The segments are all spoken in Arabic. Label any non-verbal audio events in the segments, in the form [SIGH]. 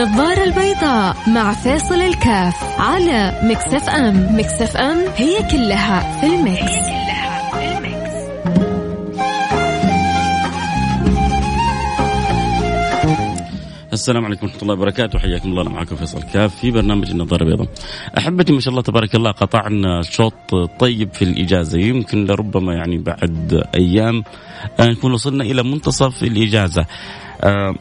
النظارة البيضاء مع فيصل الكاف على Mix FM. Mix FM هي كلها في ال Mix, هي كلها في. السلام عليكم ورحمة الله وبركاته. حياكم الله أنا معكم فيصل كاف في برنامج النظارة البيضاء. أحبتي ما شاء الله تبارك الله قطعنا شوط طيب في الإجازة. يمكن لربما يعني بعد أيام نكون وصلنا إلى منتصف الإجازة. أه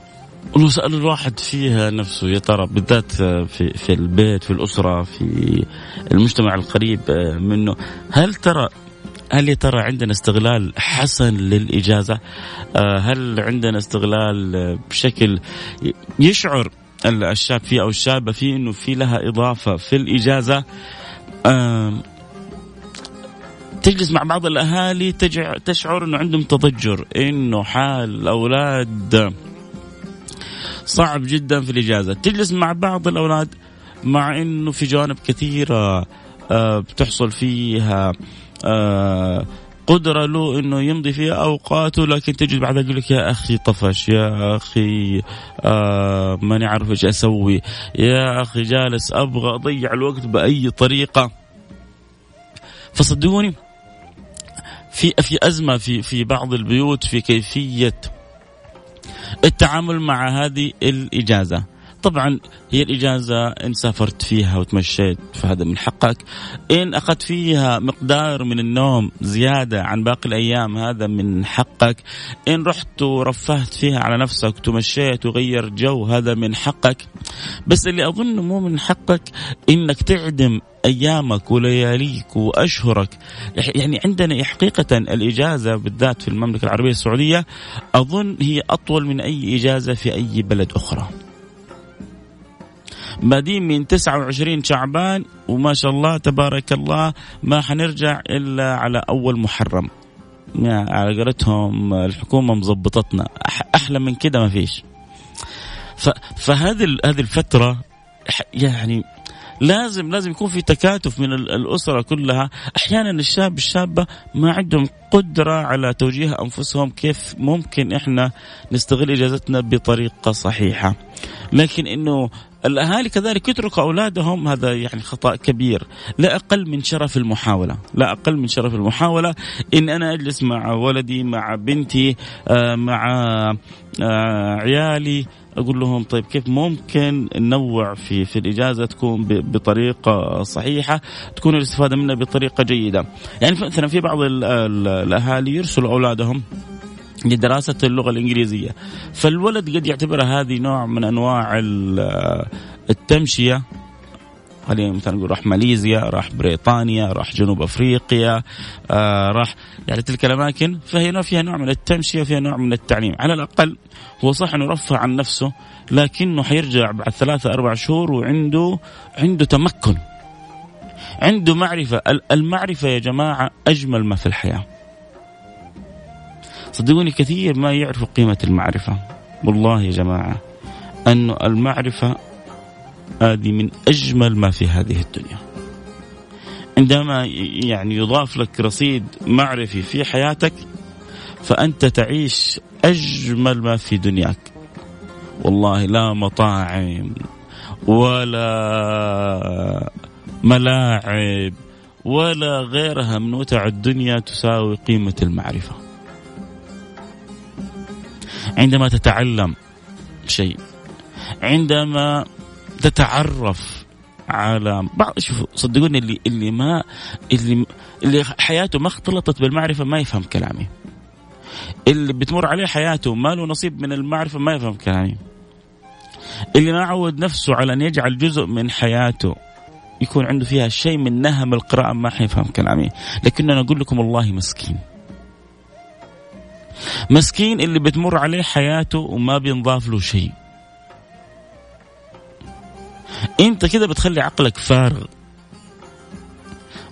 وسأل الواحد فيها نفسه يا ترى بالذات في في البيت في الأسرة في المجتمع القريب منه هل ترى هل يا ترى عندنا استغلال حسن للإجازة؟ هل عندنا استغلال بشكل يشعر الشاب فيه أو الشابة فيه أنه في لها إضافة في الإجازة؟ تجلس مع بعض الأهالي تشعر أنه عندهم تضجر أنه حال الأولاد صعب جدا في الإجازة. تجلس مع بعض الأولاد مع أنه في جوانب كثيرة بتحصل فيها قدرة له إنه يمضي فيها أوقاته لكن تجد بعدها يقول لك يا أخي طفش يا أخي آه ماني عارف إيش أسوي يا أخي جالس أبغى أضيع الوقت بأي طريقة. فصدقوني في في أزمة في في بعض البيوت في كيفية التعامل مع هذه الإجازة. طبعا هي الإجازة إن سافرت فيها وتمشيت فهذا من حقك. إن أخذت فيها مقدار من النوم زيادة عن باقي الأيام هذا من حقك. إن رحت ورفهت فيها على نفسك وتمشيت وغير جو هذا من حقك. بس اللي أظن مو من حقك إنك تعدم أيامك ولياليك وأشهرك. يعني عندنا حقيقة الإجازة بالذات في المملكة العربية السعودية أظن هي أطول من أي إجازة في أي بلد أخرى. بادين من 29 شعبان وما شاء الله تبارك الله ما حنرجع إلا على أول محرم. على قولتهم الحكومة مظبطتنا أحلى من كده ما فيش. فهذه هذه الفترة يعني لازم لازم يكون في تكاتف من الأسرة كلها. أحيانا الشاب الشابة ما عندهم قدرة على توجيه أنفسهم كيف ممكن إحنا نستغل إجازتنا بطريقة صحيحة. لكن إنه الأهالي كذلك يتركوا أولادهم هذا يعني خطأ كبير. لا أقل من شرف المحاولة. لا أقل من شرف المحاولة. إن أنا أجلس مع ولدي مع بنتي مع عيالي أقول لهم طيب كيف ممكن ننوع في في الإجازة تكون بطريقة صحيحة تكون الاستفادة منها بطريقة جيدة. يعني مثلا في بعض الأهالي يرسلوا أولادهم لدراسة اللغة الإنجليزية. فالولد قد يعتبرها هذه نوع من أنواع التمشية خلينا مثلا نقول راح ماليزيا راح بريطانيا راح جنوب أفريقيا آه راح يعني تلك الأماكن. فهي فيها نوع من التمشية فيها نوع من التعليم. على الأقل هو صح إنه يرفع عن نفسه لكنه حيرجع بعد ثلاثة أربع شهور وعنده عنده تمكن. عنده معرفة. المعرفة يا جماعة أجمل ما في الحياة. صدقوني كثير ما يعرفوا قيمة المعرفة. والله يا جماعة أن المعرفة هذه من أجمل ما في هذه الدنيا. عندما يعني يضاف لك رصيد معرفي في حياتك فأنت تعيش أجمل ما في دنياك. والله لا مطاعم ولا ملاعب ولا غيرها من متع الدنيا تساوي قيمة المعرفة. عندما تتعلم شيء عندما تتعرف على بعض شوفوا صدقوني اللي اللي ما اللي اللي حياته ما اختلطت بالمعرفة ما يفهم كلامي. اللي بتمر عليه حياته ما له نصيب من المعرفة ما يفهم كلامي. اللي ما عود نفسه على أن يجعل جزء من حياته يكون عنده فيها شيء من نهم القراءة ما حيفهم كلامي لكن أنا أقول لكم والله مسكين مسكين اللي بتمر عليه حياته وما بينضاف له شيء انت كده بتخلي عقلك فارغ.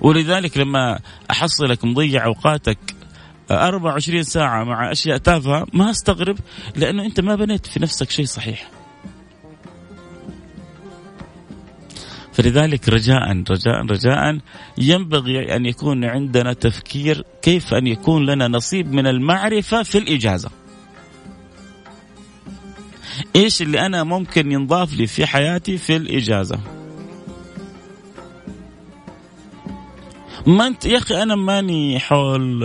ولذلك لما احصلك مضيع اوقاتك 24 ساعة مع أشياء تافهة ما استغرب لأنه أنت ما بنيت في نفسك شيء صحيح. فلذلك رجاء رجاء رجاء ينبغي أن يكون عندنا تفكير كيف أن يكون لنا نصيب من المعرفة في الإجازة. إيش اللي أنا ممكن ينضاف لي في حياتي في الإجازة؟ ما انت يا أخي أنا ماني حول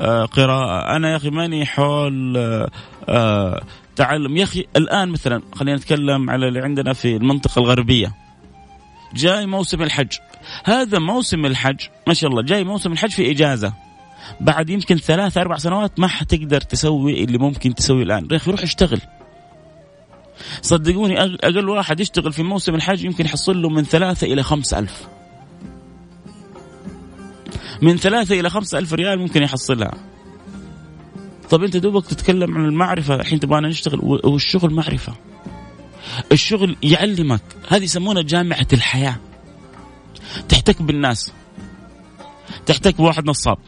آه، قراءة أنا يا أخي ماني حول آه، تعلم. يا أخي الآن مثلا خلينا نتكلم على اللي عندنا في المنطقة الغربية. جاي موسم الحج. هذا موسم الحج ما شاء الله جاي موسم الحج في إجازة. بعد يمكن ثلاث أربع سنوات ما حتقدر تسوي اللي ممكن تسوي الآن. يا أخي روح اشتغل. صدقوني أقل واحد يشتغل في موسم الحج يمكن يحصل له من ثلاثة إلى خمسة ألف. من ثلاثة إلى خمسة ألف ريال ممكن يحصلها. طب أنت دوبك تتكلم عن المعرفة الحين تبغانا نشتغل والشغل معرفة. الشغل يعلمك هذه يسمونها جامعة الحياة. تحتك بالناس. تحتك بواحد نصاب.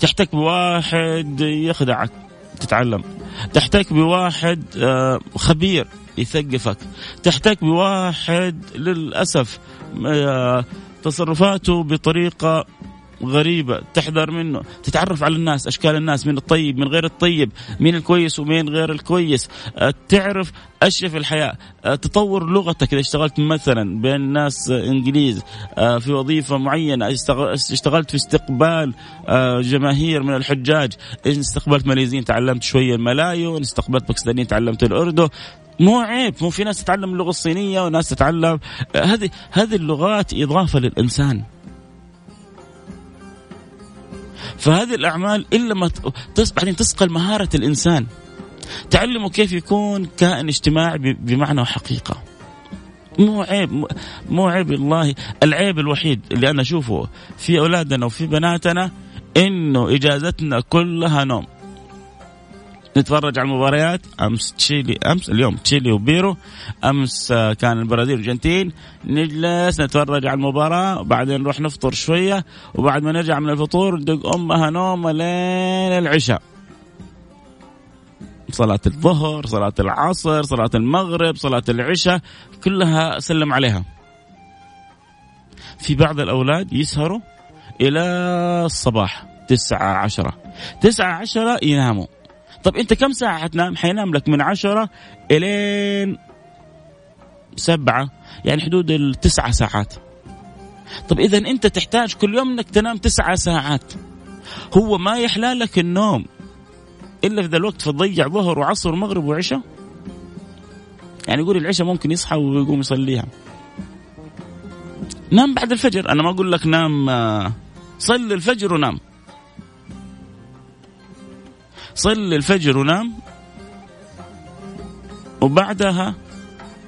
تحتك بواحد يخدعك. تتعلم. تحتك بواحد آه، خبير يثقفك. تحتك بواحد للأسف آه، تصرفاته بطريقة غريبة تحذر منه تتعرف على الناس أشكال الناس من الطيب من غير الطيب مين الكويس ومين غير الكويس. آه، تعرف أشياء في الحياة. آه، تطور لغتك. إذا اشتغلت مثلا بين ناس إنجليز آه، في وظيفة معينة اشتغلت في استقبال جماهير من الحجاج إن استقبلت ماليزيين تعلمت شوية الملايو إن استقبلت باكستانيين تعلمت الأردو مو عيب مو في ناس تتعلم اللغة الصينية وناس تتعلم. هذه هذه اللغات إضافة للإنسان. فهذه الأعمال إلا ما بعدين تسقل مهارة الإنسان. تعلمه كيف يكون كائن اجتماعي بمعنى وحقيقة. مو عيب مو عيب والله. العيب الوحيد اللي أنا أشوفه في أولادنا وفي بناتنا إنه إجازتنا كلها نوم. نتفرج على المباريات. أمس تشيلي أمس اليوم تشيلي وبيرو. أمس آه، كان البرازيل والارجنتين نجلس نتفرج على المباراة. وبعدين نروح نفطر شوية. وبعد ما نرجع من الفطور ندق أمها نوم لين العشاء. صلاة الظهر صلاة العصر صلاة المغرب صلاة العشاء كلها سلم عليها. في بعض الأولاد يسهروا إلى الصباح تسعة عشرة. تسعة عشرة يناموا. طب انت كم ساعة حتنام؟ حينام لك من عشرة إلين سبعة يعني حدود التسعة ساعات. طب اذا انت تحتاج كل يوم انك تنام تسعة ساعات. هو ما يحلى لك النوم إلا في ذا الوقت فتضيع ظهر وعصر ومغرب وعشاء. يعني يقول العشاء ممكن يصحى ويقوم يصليها. نام بعد الفجر. أنا ما أقول لك نام آه، صلي الفجر ونام. صل الفجر ونام وبعدها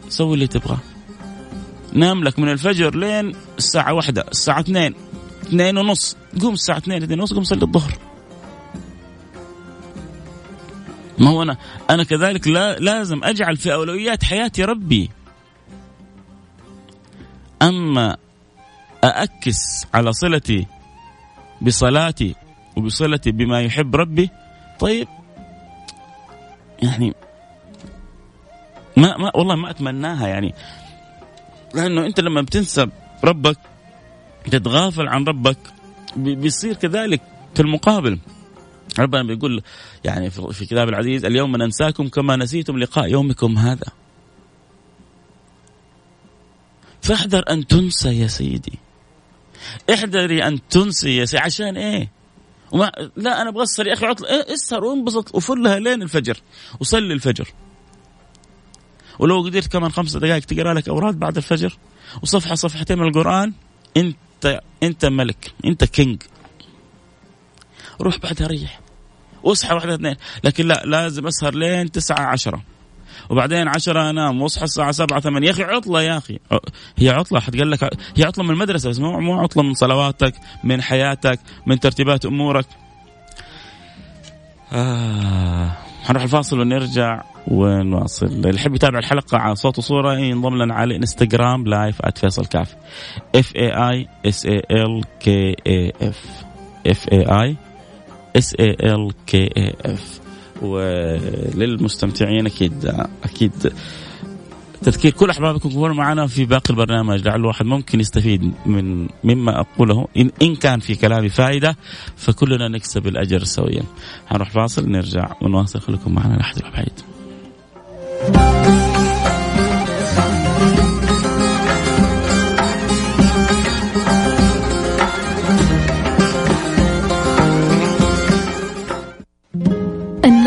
سوي اللي تبغاه. نام لك من الفجر لين الساعة واحدة الساعة اثنين اثنين ونص. قوم الساعة اثنين اثنين ونص قوم صلي الظهر. ما هو أنا أنا كذلك لا لازم أجعل في أولويات حياتي ربي. أما أأكس على صلتي بصلاتي وبصلتي بما يحب ربي طيب. يعني ما ما والله ما أتمناها يعني. لأنه أنت لما بتنسى ربك تتغافل عن ربك بيصير كذلك في المقابل. ربنا بيقول يعني في كتاب العزيز اليوم ننساكم كما نسيتم لقاء يومكم هذا. فاحذر أن تنسى يا سيدي. احذري أن تنسي يا سيدي. عشان إيه؟ وما لا أنا أبغى أسهر يا أخي عطل إيه أسهر وانبسط وفلها لين الفجر وصلي الفجر. ولو قدرت كمان خمس دقائق تقرأ لك أوراد بعد الفجر وصفحة صفحتين من القرآن انت أنت ملك أنت كينج روح بعدها ريح واصحى واحدة اثنين. لكن لا لازم أسهر لين تسعة عشرة. وبعدين عشرة أنام وأصحى الساعة سبعة ثمانية. يا أخي عطلة يا أخي. هي عطلة. حتقول لك هي عطلة من المدرسة بس مو مو عطلة من صلواتك من حياتك من ترتيبات أمورك. آه. حنروح الفاصل ونرجع ونواصل. اللي يحب يتابع الحلقة على صوت وصورة ينضم لنا على انستغرام live @فيصل كاف F A I S A L K A F F A I S A L K A F وللمستمتعين أكيد أكيد تذكير كل أحبابكم كونوا معنا في باقي البرنامج لعل الواحد ممكن يستفيد من مما أقوله ان إن كان في كلامي فائدة فكلنا نكسب الأجر سويا. حنروح فاصل نرجع ونواصل خليكم معنا لا احد بعيد.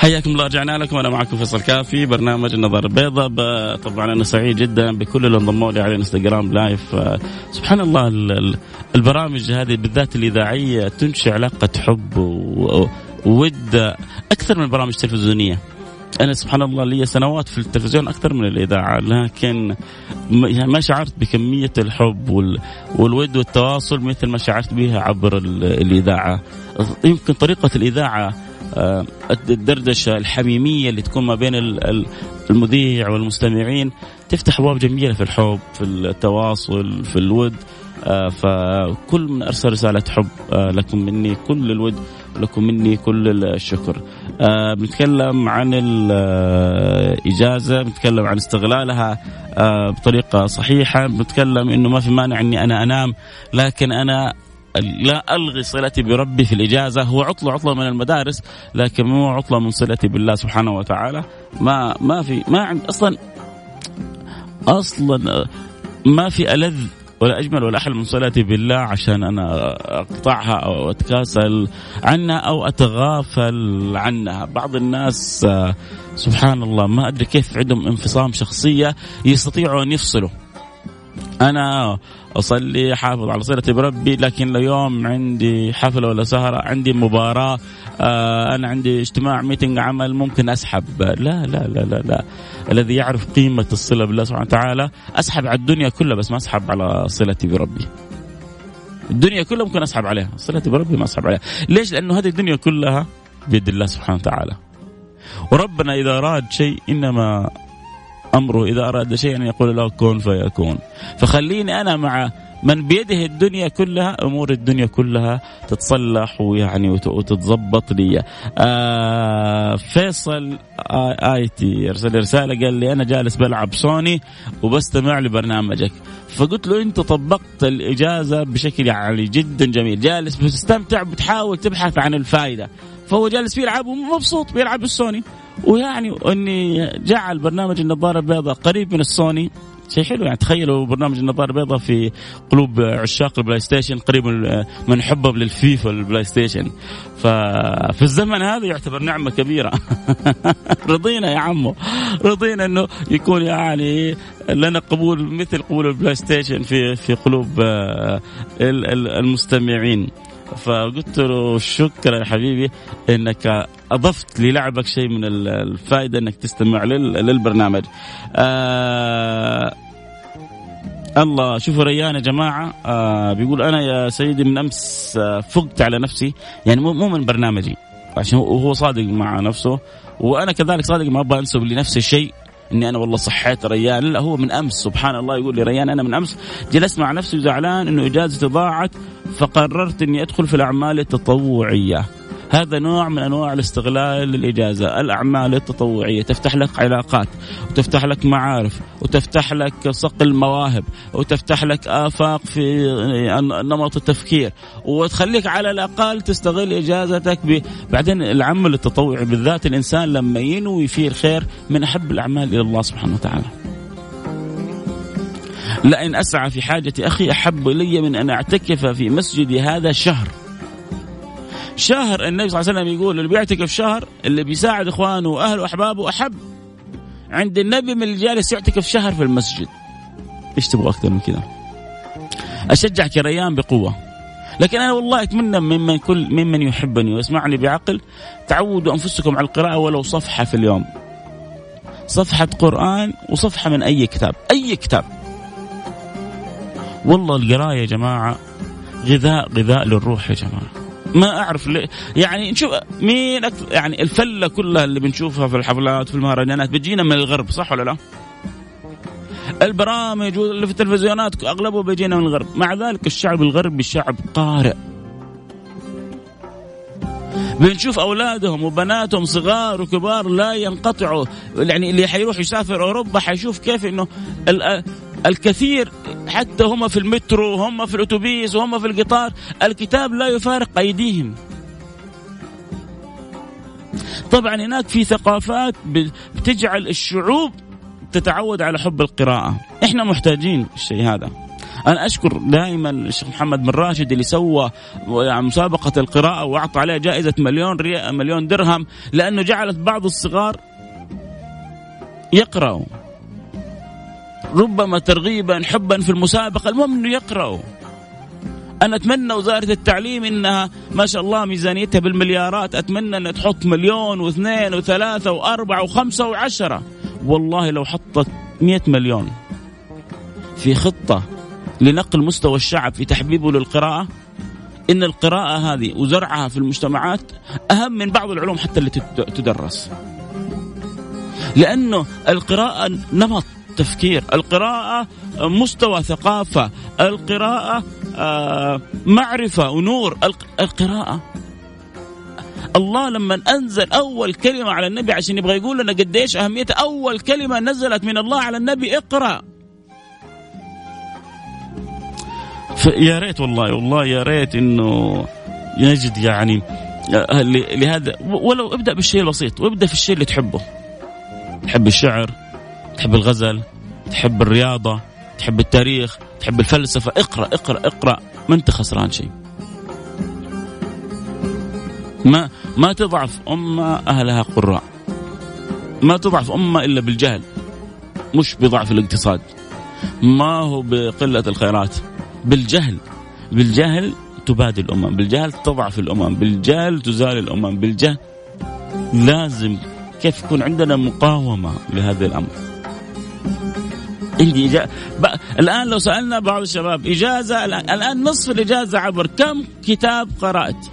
حياكم الله رجعنا لكم. أنا معكم فيصل كاف في برنامج النظارة البيضاء طبعا أنا سعيد جدا بكل اللي انضموا لي على الانستغرام live سبحان الله البرامج هذه بالذات الإذاعية تنشئ علاقة حب وود. أكثر من البرامج التلفزيونيه أنا سبحان الله لي سنوات في التلفزيون أكثر من الإذاعة لكن ما شعرت بكمية الحب والود والتواصل مثل ما شعرت بها عبر الإذاعة. يمكن طريقة الإذاعة آه، الدردشة الحميمية اللي تكون ما بين المذيع والمستمعين تفتح أبواب جميلة في الحب في التواصل في الود. آه، فكل من أرسل رسالة حب آه، لكم مني كل الود لكم مني كل الشكر. بنتكلم عن الإجازة بنتكلم عن استغلالها بطريقة صحيحة. بنتكلم أنه ما في مانع أني أنا أنام لكن أنا لا ألغي صلتي بربي في الإجازة. هو عطلة عطلة من المدارس لكن مو عطلة من صلتي بالله سبحانه وتعالى. ما ما في ما عند أصلا أصلا ما في ألذ ولا أجمل ولا أحلى من صلتي بالله عشان أنا أقطعها أو أتكاسل عنها أو أتغافل عنها. بعض الناس سبحان الله ما أدري كيف عندهم انفصام شخصية يستطيعوا أن يفصلوا. أنا أصلي حافظ على صلتي بربي لكن لو يوم عندي حفلة ولا سهرة عندي مباراة آه أنا عندي اجتماع ميتنج عمل ممكن أسحب. لا لا لا لا لا. الذي يعرف قيمة الصلة بالله سبحانه وتعالى أسحب على الدنيا كلها بس ما أسحب على صلتي بربي. الدنيا كلها ممكن أسحب عليها صلتي بربي ما أسحب عليها. ليش؟ لأنه هذه الدنيا كلها بيد الله سبحانه وتعالى. وربنا إذا أراد شيء إنما أمره إذا أراد شيئا يقول له كن فيكون. فخليني أنا مع من بيده الدنيا كلها أمور الدنيا كلها تتصلح ويعني وتتظبط لي. آه فيصل آه ايتي ارسل رسالة قال لي أنا جالس بلعب سوني وبستمع لبرنامجك. فقلت له أنت طبقت الإجازة بشكل يعني جدا جميل. جالس بتستمتع بتحاول تبحث عن الفائده فهو جالس يلعب ومبسوط بيلعب السوني. ويعني إني جعل برنامج النظارة البيضاء قريب من السوني. شيء حلو يعني تخيلوا برنامج النظارة البيضاء في قلوب عشاق البلاي ستيشن قريب من حبهم للفيفا البلاي ستيشن. ففي الزمن هذا يعتبر نعمة كبيرة. [LAUGHS] رضينا يا عمو. رضينا إنه يكون يعني لنا قبول مثل قبول البلاي ستيشن في في قلوب آه، المستمعين. فقلت له شكرا يا حبيبي إنك أضفت للعبك شيء من الفائدة إنك تستمع للبرنامج. آه الله شوفوا ريان يا جماعة. آه بيقول أنا يا سيدي من أمس آه فقت على نفسي. يعني مو من برنامجي عشان هو صادق مع نفسه. وأنا كذلك صادق ما أبغى انسب لنفسي الشيء إني أنا والله صحيت ريان. لا هو من أمس سبحان الله يقول لي ريان أنا من أمس جلست مع نفسي وزعلان إنه اجازتي ضاعت فقررت إني أدخل في الأعمال التطوعية. هذا نوع من أنواع الاستغلال للإجازة، الأعمال التطوعية تفتح لك علاقات وتفتح لك معارف وتفتح لك صقل مواهب وتفتح لك آفاق في نمط التفكير وتخليك على الأقل تستغل إجازتك ب... بعدين العمل التطوعي بالذات الإنسان لما ينوي فيه الخير من أحب الأعمال إلى الله سبحانه وتعالى. لئن أسعى في حاجة أخي أحب الي من أن أعتكف في مسجدي هذا شهر. شهر النبي صلى الله عليه وسلم يقول اللي بيعتكف شهر اللي بيساعد إخوانه وأهله وأحبابه أحب. عند النبي من اللي جالس يعتكف شهر في المسجد. إيش تبغى أكثر من كذا؟ أشجعك يا ريان بقوة. لكن أنا والله أتمنى ممن كل ممن يحبني ويسمعني بعقل تعودوا أنفسكم على القراءة ولو صفحة في اليوم. صفحة قرآن وصفحة من أي كتاب. أي كتاب. والله القرايه يا جماعة غذاء غذاء للروح يا جماعة. ما أعرف ليه. يعني نشوف مين أكثر يعني الفلة كلها اللي بنشوفها في الحفلات في المهرجانات بتجينا من الغرب صح ولا لا؟ البرامج واللي في التلفزيونات أغلبه بيجينا من الغرب. مع ذلك الشعب الغربي شعب قارئ بنشوف أولادهم وبناتهم صغار وكبار لا ينقطعوا يعني اللي حيروح يسافر أوروبا حيشوف كيف إنه الكثير حتى هم في المترو هم في الأتوبيس وهم في القطار الكتاب لا يفارق أيديهم. طبعا هناك في ثقافات بتجعل الشعوب تتعود على حب القراءة. إحنا محتاجين الشيء هذا. أنا أشكر دائما الشيخ محمد بن راشد اللي سوى مسابقة القراءة وأعطى عليها جائزة مليون ريال مليون درهم لأنه جعلت بعض الصغار يقرأوا. ربما ترغيبا حبا في المسابقة المهم إنه يقرأوا. أنا أتمنى وزارة التعليم إنها ما شاء الله ميزانيتها بالمليارات أتمنى إنها تحط مليون واثنين وثلاثة وأربعة وخمسة وعشرة. والله لو حطت مئة مليون في خطة لنقل مستوى الشعب في تحبيبه للقراءة إن القراءة هذه وزرعها في المجتمعات أهم من بعض العلوم حتى اللي تدرس. لأنه القراءة نمط. تفكير القراءة مستوى ثقافة القراءة آه، معرفة ونور القراءة. الله لما أنزل أول كلمة على النبي عشان يبغى يقول لنا قديش أهميتها أول كلمة نزلت من الله على النبي اقرأ. يا ريت والله والله يا ريت إنه يجد يعني آه، لهذا ولو ابدأ بالشيء البسيط وابدأ في الشيء اللي تحبه. تحب الشعر؟ تحب الغزل تحب الرياضة تحب التاريخ تحب الفلسفة اقرأ اقرأ اقرأ ما انت خسران شيء. ما ما تضعف أمة أهلها قراء. ما تضعف أمة إلا بالجهل مش بضعف الاقتصاد. ما هو بقلة الخيرات بالجهل. بالجهل تبادل الأمم بالجهل تضعف الأمم بالجهل تزال الأمم بالجهل لازم كيف يكون عندنا مقاومة لهذا الأمر. عندي إجازة الآن لو سألنا بعض الشباب إجازة الآن نصف الإجازة عبر كم كتاب قرأت؟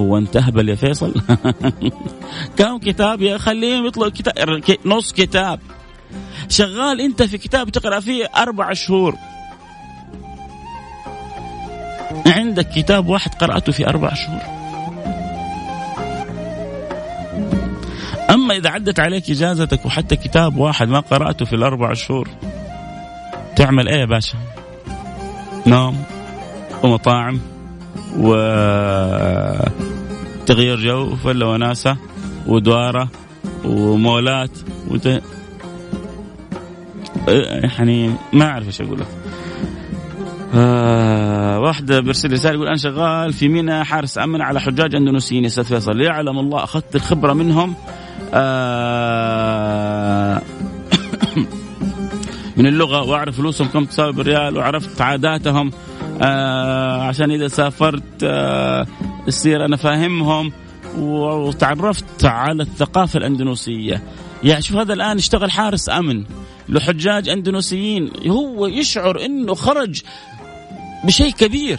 هو انت اهبل يا فيصل؟ [LAUGHS] كم كتاب يا خليهم يطلعوا كتاب نص كتاب. شغال أنت في كتاب تقرأ فيه أربع شهور. عندك كتاب واحد قرأته في أربع شهور. أما إذا عدت عليك إجازتك وحتى كتاب واحد ما قرأته في الأربع شهور تعمل إيه يا باشا؟ نوم ومطاعم و تغيير جو وفله وناسة ودوارة ومولات وت... يعني ما أعرف إيش أقول لك آه واحدة برسل رسالة يقول أنا شغال في مينا حارس أمن على حجاج أندونيسيين أستاذ فيصل. يعلم الله أخذت الخبرة منهم آه، [COUGHS] من اللغة وأعرف فلوسهم كم تساوي بالريال وعرفت عاداتهم آه عشان إذا سافرت آه يصير أنا فاهمهم وتعرفت على الثقافة الأندونيسية. يعني شوف هذا الآن اشتغل حارس أمن لحجاج أندونيسيين. هو يشعر إنه خرج بشيء كبير.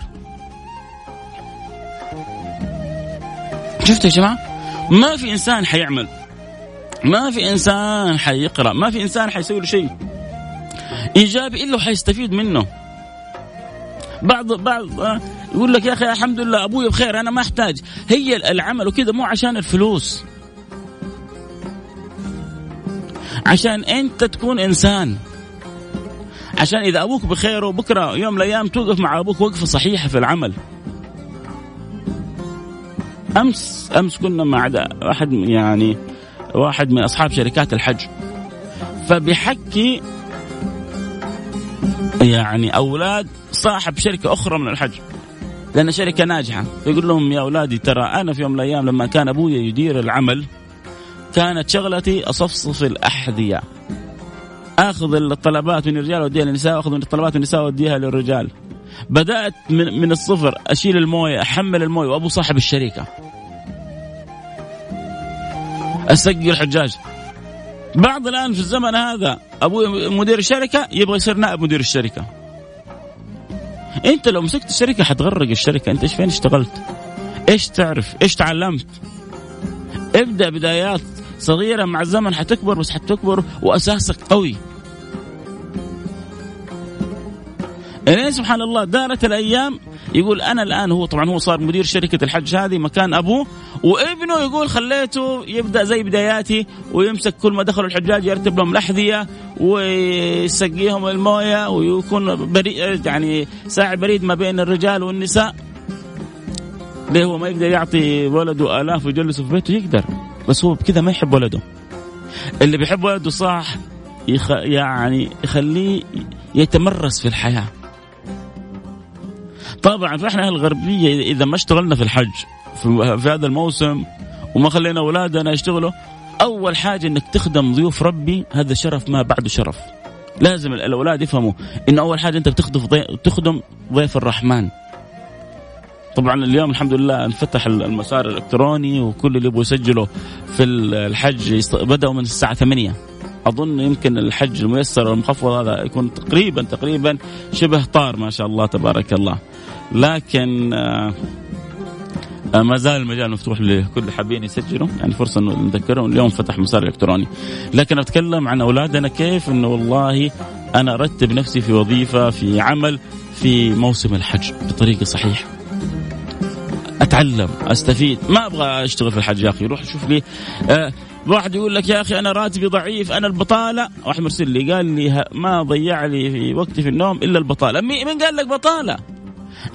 شفتوا يا جماعة؟ ما في إنسان حيعمل. ما في إنسان حيقرأ ما في إنسان حيسوي له شيء. إيجابي إلا وحيستفيد منه. بعض بعض يقول لك يا أخي الحمد لله أبوي بخير أنا ما أحتاج. هي العمل وكذا مو عشان الفلوس. عشان أنت تكون إنسان. عشان إذا أبوك بخير وبكرة يوم من الأيام توقف مع أبوك وقفة صحيحة في العمل. امس أمس كنا مع احد يعني واحد من أصحاب شركات الحج. فبيحكي يعني أولاد صاحب شركة أخرى من الحج. لأن شركه ناجحة. فيقول لهم يا أولادي ترى أنا في يوم من الأيام لما كان أبوي يدير العمل كانت شغلتي أصفصف الأحذية. آخذ الطلبات من الرجال وأديها للنساء وآخذ من الطلبات من النساء وأديها للرجال. بدأت من من الصفر أشيل الموية أحمل الموية وأبو صاحب الشركة. السقي الحجاج. بعض الآن في الزمن هذا أبوي مدير الشركة يبغى يصير نائب مدير الشركة. أنت لو مسكت الشركة حتغرق الشركة. أنت إيش فين اشتغلت؟ إيش تعرف؟ إيش تعلمت؟ ابدأ بدايات صغيرة مع الزمن. حتكبر بس حتكبر وأساسك قوي. يعني سبحان الله دارت الأيام يقول أنا الآن هو طبعا هو صار مدير شركة الحج هذه مكان أبوه وابنه يقول خليته يبدأ زي بداياتي ويمسك كل ما دخلوا الحجاج يرتب لهم الاحذيه ويسقيهم الموية ويكون بريد يعني ساعي بريد ما بين الرجال والنساء. ليه هو ما يقدر يعطي ولده آلاف ويجلسه في بيته؟ يقدر بس هو بكذا ما يحب ولده. اللي بيحب ولده صح يخ... يعني يخليه يتمرس في الحياة. طبعا فإحنا الغربية إذا ما اشتغلنا في الحج في, هذا الموسم وما خلينا أولادنا يشتغلوا أول حاجة إنك تخدم ضيوف ربي هذا شرف ما بعده شرف. لازم الأولاد يفهموا إن أول حاجة أنت بتخدم تخدم ضيف الرحمن. طبعا اليوم الحمد لله انفتح المسار الإلكتروني وكل اللي يبغوا يسجلوا في الحج بدأوا من الساعة 8 أظن يمكن الحج الميسر والمخفض هذا يكون تقريبا تقريبا شبه طار ما شاء الله تبارك الله. لكن آه، آه، ما زال المجال مفتوح لكل حابين يسجلوا. يعني فرصة إنه نذكرهم. اليوم فتح مسار إلكتروني. لكن أتكلم عن أولادنا كيف؟ إنه والله أنا أرتب نفسي في وظيفة في عمل في موسم الحج بطريقة صحيحة. أتعلم أستفيد. ما أبغى أشتغل في الحج يا أخي. روح شوف لي. آه واحد يقول لك يا أخي أنا راتبي ضعيف أنا البطالة. واحد مرسل لي قال لي ما ضيع لي في وقتي في النوم إلا البطالة. مين قال لك بطالة؟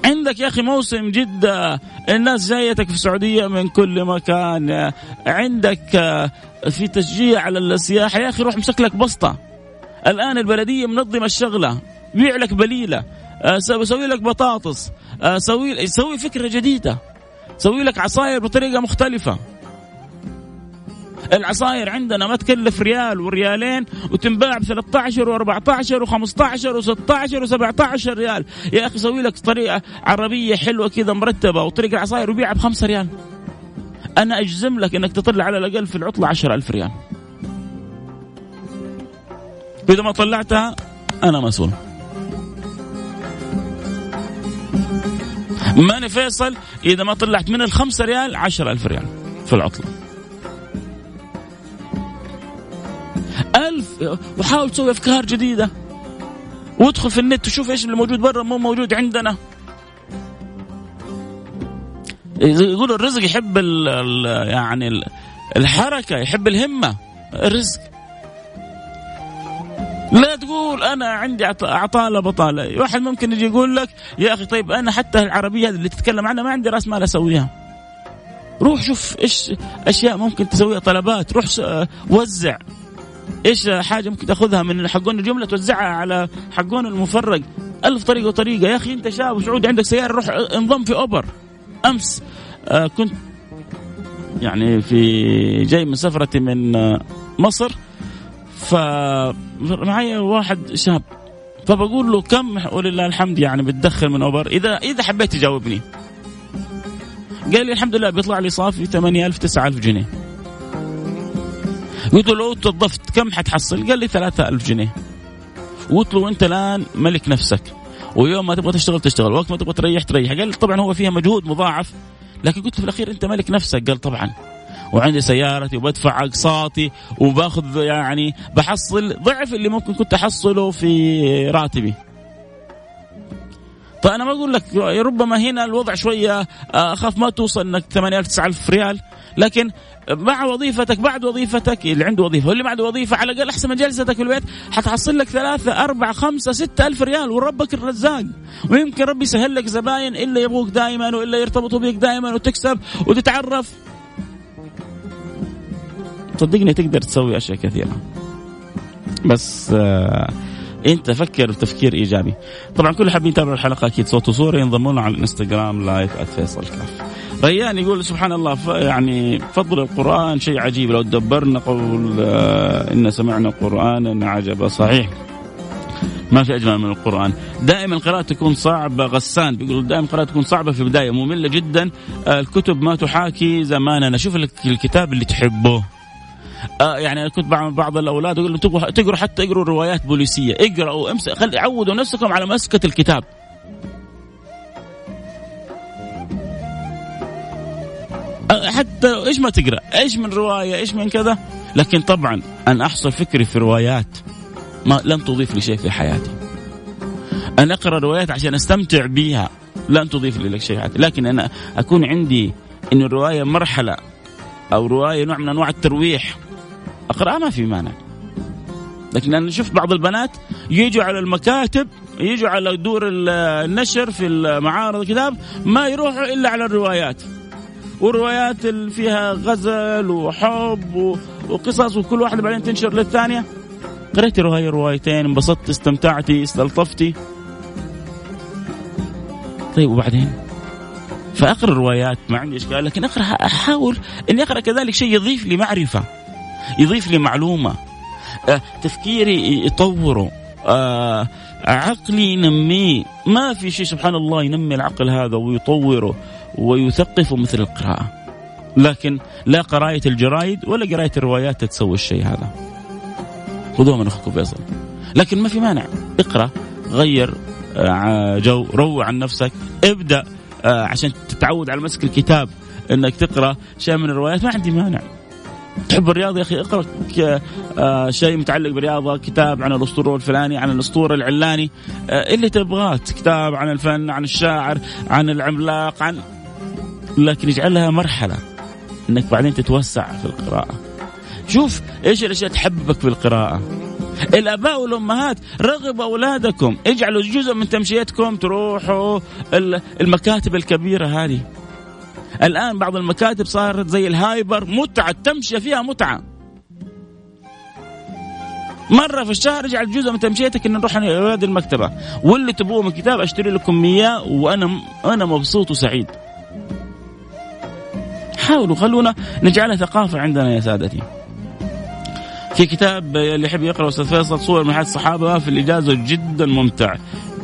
عندك يا أخي موسم جدة. الناس جايتك في السعودية من كل مكان. عندك آه، في تشجيع على السياحة. يا أخي روح امسك لك بسطة. الآن البلدية منظمة الشغلة. بيع لك بليلة. آه، سوي لك بطاطس. آه، سوي سوي فكرة جديدة. سوي لك عصاير بطريقة مختلفة. العصاير عندنا ما تكلف ريال وريالين وتنباع ب 13 و14 و15 و16 و17 ريال. يا أخي سوي لك طريقة عربية حلوة كذا مرتبة وطريقة العصاير وبيعها ب 5 ريال. أنا أجزم لك إنك تطلع على الأقل في العطلة 10000 ريال. واذا ما طلعتها أنا مسؤول. ماني فيصل إذا ما طلعت من الخمسة ريال عشر ألف ريال في العطلة. ألف وحاول تسوي أفكار جديدة. وادخل في النت وشوف إيش اللي موجود برا مو موجود عندنا. يقولوا الرزق يحب ال ال يعني ال الحركة يحب الهمة. الرزق. لا تقول أنا عندي عطاله بطاله واحد ممكن يجي يقول لك يا أخي طيب أنا حتى العربية اللي تتكلم عنها ما عندي رأس مال أسويها. روح شوف إيش أشياء ممكن تسويها طلبات. روح وزع. إيش حاجة ممكن تأخذها من حقون الجملة توزعها على حقون المفرق؟ ألف طريقة وطريقة. يا أخي أنت شاب وسعودي عندك سيارة روح انضم في أوبر. أمس آه كنت يعني في جاي من سفرتي من آه مصر. فمعي واحد شاب. فبقول له كم؟ ولله الحمد يعني بتدخل من أوبر. إذا إذا حبيت تجاوبني. قال لي الحمد لله بيطلع لي صافي 8000 9000 جنيه. قلت له لو توظفت كم حتحصل؟ قال لي 3000 جنيه. قلت له أنت الآن ملك نفسك. ويوم ما تبغى تشتغل تشتغل. وقت ما تبغى تريح تريح. قال طبعا هو فيها مجهود مضاعف. لكن قلت في الأخير أنت ملك نفسك. قال طبعا. وعندي سيارتي وبدفع أقساطي وباخذ يعني بحصل ضعف اللي ممكن كنت أحصله في راتبي. فأنا ما أقول لك ربما هنا الوضع شوية آه، أخاف ما توصل إنك 8000 9000 ريال لكن مع وظيفتك بعد وظيفتك اللي عنده وظيفة واللي ما عنده وظيفة على الأقل أحسن من جلستك في البيت حتحصل لك ثلاثة أربعة خمسة ستة ألف ريال وربك الرزاق. ويمكن ربي يسهل لك زباين إلا يبغوك دائما وإلا يرتبطوا بك دائما وتكسب وتتعرف. صدقني تقدر تسوي أشياء كثيرة. بس آه انت فكر بتفكير ايجابي. طبعا كل حابين يتابعوا الحلقة أكيد صوت وصورة ينضموا لنا على الانستغرام لايف @فيصل كاف. ريان يقول سبحان الله يعني فضل القرآن شيء عجيب. لو تدبرنا قول آه إن سمعنا قرانا عجبا. صحيح. ما في أجمل من القرآن. دائما القراءة تكون صعبة. غسان بيقول دائما القراءة تكون صعبة في البداية. مملة جدا. آه الكتب ما تحاكي زماننا. شوف الكتاب اللي تحبه. يعني أنا كنت بعمل بعض الأولاد أقول لهم تقروا حتى اقروا روايات بوليسية. اقرأوا امسك خلي عودوا نفسكم على مسكة الكتاب. آه حتى إيش ما تقرأ؟ إيش من رواية؟ إيش من كذا؟ لكن طبعا ان احصل فكري في روايات ما لم تضيف لي شيء في حياتي. أنا أقرأ روايات عشان أستمتع بها لن تضيف لي لك شيء لكن أنا أكون عندي أن الرواية مرحلة أو رواية نوع من أنواع الترويح. أقرأها ما في مانع. لكن أنا شفت بعض البنات يجوا على المكاتب يجوا على دور النشر في المعارض الكتاب ما يروحوا إلا على الروايات. والروايات اللي فيها غزل وحب وقصص وكل واحدة بعدين تنشر للثانية. قريتي رواية روايتين انبسطت استمتعتي استلطفتي. طيب وبعدين؟ فأقرأ روايات ما عندي إشكال لكن أقرأ أحاول إني أقرأ كذلك شيء يضيف لي معرفة يضيف لي معلومة أه تفكيري يطوره أه عقلي ينميه. ما في شيء سبحان الله ينمي العقل هذا ويطوره ويثقفه مثل القراءة. لكن لا قراية الجرايد ولا قراية الروايات تسوي الشيء هذا. خذوها من أخوكم فيصل. لكن ما في مانع. اقرأ غير آه، جو روع عن نفسك ابدأ. آه، عشان تتعود على مسك الكتاب إنك تقرأ شيء من الروايات. ما عندي مانع. تحب الرياضه يا أخي؟ اقرأ آه، شيء متعلق بالرياضة كتاب عن الأسطورة الفلاني عن الأسطورة العلاني اللي تبغاه كتاب عن الفن عن الشاعر عن العملاق عن لكن اجعلها مرحلة إنك بعدين تتوسع في القراءة. شوف إيش الأشياء تحببك في القراءة. الاباء والامهات رغبوا أولادكم. اجعلوا جزء من تمشيتكم. تروحوا المكاتب الكبيرة هذه. الآن بعض المكاتب صارت زي الهايبر متعة تمشي فيها متعة. مرة في الشهر اجعل جزء من تمشيتك إن نروح أولاد المكتبة. واللي تبغوه من كتاب أشتري لكم اياه وأنا أنا مبسوط وسعيد. حاولوا خلونا نجعلها ثقافة عندنا يا سادتي. في كتاب اللي يحب يقرأ أستاذ فيصل صور من حياه الصحابة في الإجازة جدا ممتع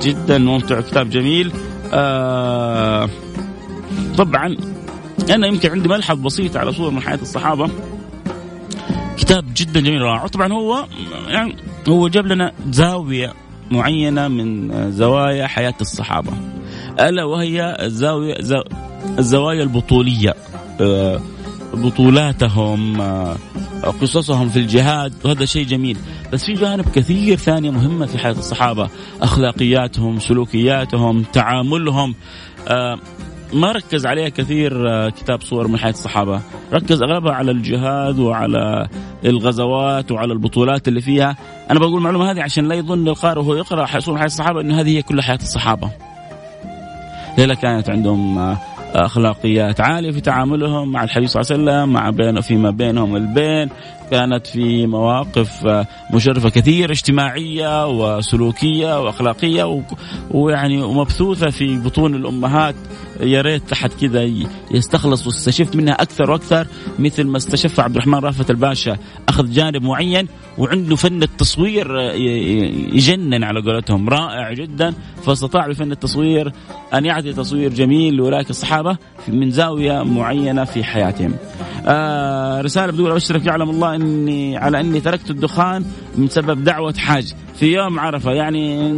جدا ممتع كتاب جميل. آه طبعا أنا يمكن عندي ملحظ بسيط على صور من حياه الصحابة. كتاب جدا جميل رائع. طبعا هو يعني هو جاب لنا زاوية معينة من زوايا حياة الصحابة. ألا وهي الزاوية الزوايا البطولية. آه بطولاتهم آه، قصصهم في الجهاد وهذا شيء جميل. بس في جانب كثير ثانية مهمة في حياة الصحابة. أخلاقياتهم سلوكياتهم تعاملهم. آه، ما ركز عليها كثير آه، كتاب صور من حياة الصحابة. ركز أغلبها على الجهاد وعلى الغزوات وعلى البطولات اللي فيها. أنا بقول المعلومة هذه عشان لا يظن القارئ وهو يقرأ صور من حياة الصحابة أن هذه هي كل حياة الصحابة. ليلة كانت عندهم أخلاقيات عالية في تعاملهم مع الحبيب صلى الله عليه وسلم مع بين فيما بينهم البين كانت في مواقف آه، مشرفة كثير اجتماعية وسلوكية وأخلاقية ويعني ومبثوثة في بطون الأمهات. يا ريت أحد كذا يستخلص ويستشف منها أكثر وأكثر مثل ما استشف عبد الرحمن رافت الباشا. أخذ جانب معين وعنده فن التصوير آه، يجنن على قولتهم. رائع جدا. فاستطاع بفن التصوير أن يعطي تصوير جميل لاولئك الصحابة من زاوية معينة في حياتهم. آه رسالة بتقول اشرف يعلم الله اني على إني تركت الدخان من سبب دعوة حاج. في يوم عرفة يعني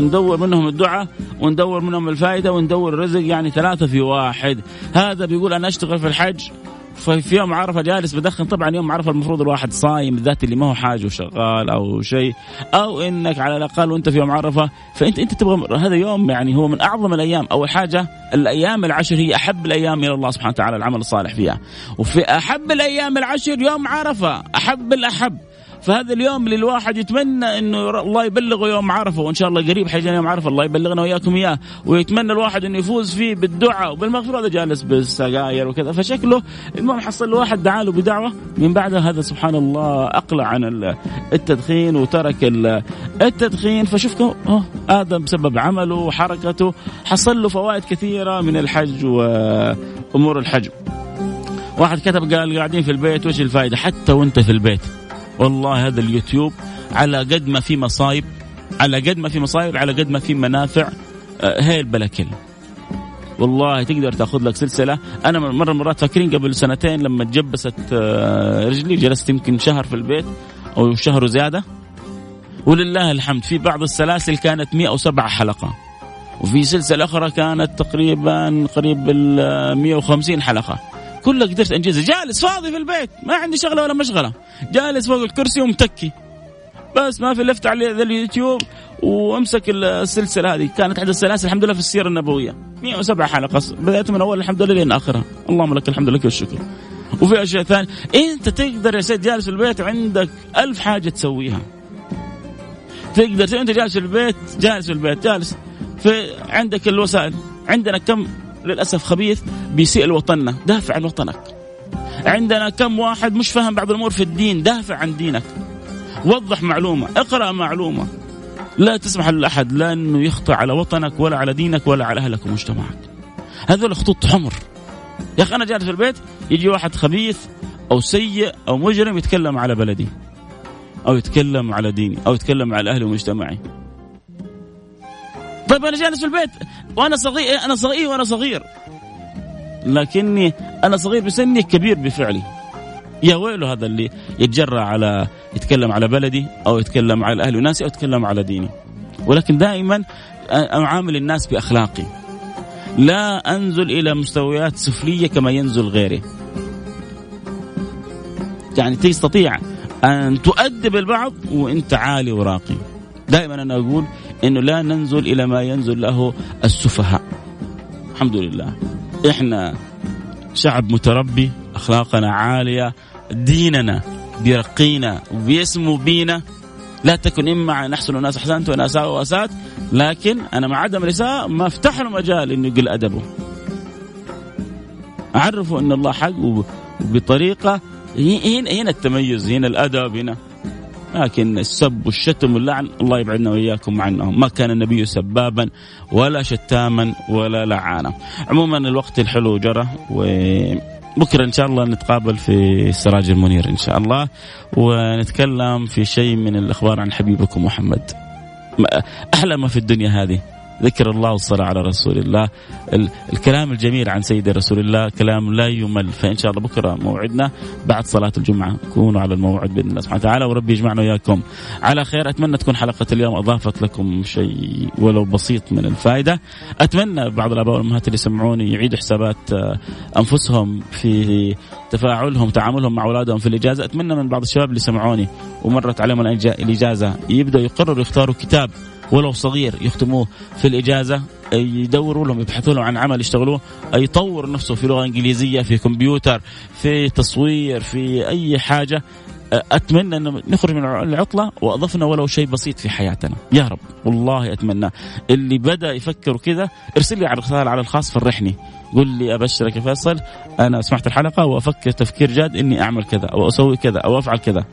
ندور منهم الدعاء وندور منهم الفائدة وندور الرزق يعني ثلاثة في واحد. هذا بيقول أنا أشتغل في الحج ففي يوم عرفة جالس بدخن طبعا يوم عرفة المفروض الواحد صايم بالذات اللي ما هو حاجة وشغال أو شيء. أو إنك على الأقل وأنت في يوم عرفة فانت أنت تبغى هذا يوم يعني هو من أعظم الأيام. أول حاجة الأيام العشر هي أحب الأيام إلى الله سبحانه وتعالى العمل الصالح فيها. وفي أحب الأيام العشر يوم عرفة أحب الأحب. فهذا اليوم اللي الواحد يتمنى إنه الله يبلغه يوم عرفة وإن شاء الله قريب حيجينا يوم عرفة الله يبلغنا وإياكم إياه ويتمنى الواحد إنه يفوز فيه بالدعاء وبالمغفرة هذا جالس بالسجاير وكذا فشكله المهم حصل الواحد دعا له بدعوة من بعدها هذا سبحان الله أقلع عن التدخين وترك التدخين فشوف آدم بسبب عمله وحركته حصل له فوائد كثيرة من الحج وأمور الحج. واحد كتب قال قاعدين في البيت وش الفائده حتى وأنت في البيت. والله هذا اليوتيوب على قد ما في مصايب على قد ما في مصايب على قد ما في منافع آه، هيل بلا كل والله تقدر تاخذ لك سلسلة. أنا مرة مرات فاكرين قبل سنتين لما تجبست آه، رجلي جلست يمكن شهر في البيت أو شهر وزيادة. ولله الحمد في بعض السلاسل كانت 107 حلقة. وفي سلسلة أخرى كانت تقريبا قريب ال 150 حلقة. كلها قدرت انجزها جالس فاضي في البيت. ما عندي شغلة ولا مشغلة. جالس فوق الكرسي ومتكي. بس ما في لفت على اليوتيوب وامسك السلسلة هذه. كانت احدى السلاسل الحمد لله في السيرة النبوية. 107 حلقة. بدات من أول الحمد لله لين آخرها. اللهم لك الحمد لك والشكر وفي أشياء ثانية. أنت تقدر يا سيد جالس في البيت وعندك ألف حاجة تسويها. تقدر أنت جالس في البيت جالس في البيت جالس في عندك الوسائل. عندنا كم للأسف خبيث بيسيء لوطننا دافع عن وطنك. عندنا كم واحد مش فاهم بعض الأمور في الدين دافع عن دينك. وضح معلومة اقرأ معلومة. لا تسمح لأحد لا أنه يخطئ على وطنك ولا على دينك ولا على أهلك ومجتمعك. هذول خطوط حمر. يا أخي أنا جالس في البيت يجي واحد خبيث أو سيء أو مجرم يتكلم على بلدي أو يتكلم على ديني أو يتكلم على أهلي ومجتمعي. طيب أنا جالس في البيت. وأنا صغير أنا صغير وأنا صغير. لكني أنا صغير بسني كبير بفعلي. يا ويله هذا اللي يتجرأ على يتكلم على بلدي أو يتكلم على أهلي وناسي أو يتكلم على ديني. ولكن دائما اعامل الناس بأخلاقي. لا أنزل إلى مستويات سفلية كما ينزل غيري. يعني تستطيع أن تؤدب البعض وانت عالي وراقي. دائما أنا أقول إنه لا ننزل إلى ما ينزل له السفهاء. الحمد لله. إحنا شعب متربي أخلاقنا عالية ديننا بيرقينا وبيسمو بينا. لا تكن إما نحسن الناس أحسنت وأنا اساء واسات لكن أنا مع عدم الاساءه ما افتح له مجال إنه يقل أدبه. اعرفه إن الله حق وبطريقة هنا التميز هنا الأدب هنا لكن السب والشتم واللعن الله يبعدنا وإياكم عنهم، ما كان النبي سبابا ولا شتاما ولا لعانا. عموما الوقت الحلو جرى و بكره إن شاء الله نتقابل في سراج المنير إن شاء الله ونتكلم في شيء من الأخبار عن حبيبكم محمد. أحلى ما في الدنيا هذه ذكر الله والصلاة على رسول الله. الكلام الجميل عن سيد رسول الله كلام لا يمل. فإن شاء الله بكرة موعدنا بعد صلاة الجمعة. كونوا على الموعد بإذن الله سبحانه وتعالى. وربي يجمعنا وإياكم. على خير. أتمنى تكون حلقة اليوم أضافت لكم شيء ولو بسيط من الفائدة. أتمنى بعض الآباء والأمهات اللي يسمعوني يعيدوا حسابات آه، أنفسهم في تفاعلهم تعاملهم مع أولادهم في الإجازة. أتمنى من بعض الشباب اللي سمعوني ومرت عليهم الإجازة يبدأوا يقرروا يختاروا كتاب ولو صغير يختموه في الإجازة يدوروا لهم يبحثوا لهم عن عمل يشتغلوه يطور نفسه في لغة إنجليزية في كمبيوتر في تصوير في أي حاجة أتمنى أن نخرج من العطلة وأضفنا ولو شيء بسيط في حياتنا. يا رب والله أتمنى. اللي بدأ يفكر كذا ارسل لي على رساله على الخاص فرحني. قل لي أبشرك يا فيصل. أنا سمعت الحلقة وأفكر تفكير جاد إني أعمل كذا أو أسوي كذا أو أفعل كذا.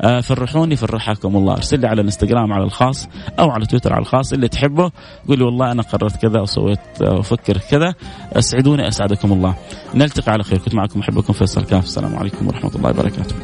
آه، فرحوني فرحكم الله. أرسل لي على الإنستغرام على الخاص أو على تويتر على الخاص اللي تحبه. قول لي والله أنا قررت كذا وسويت وافكر كذا. أسعدوني أسعدكم الله. نلتقي على خير. كنت معكم أحبكم فيصل كاف. السلام عليكم ورحمة الله وبركاته.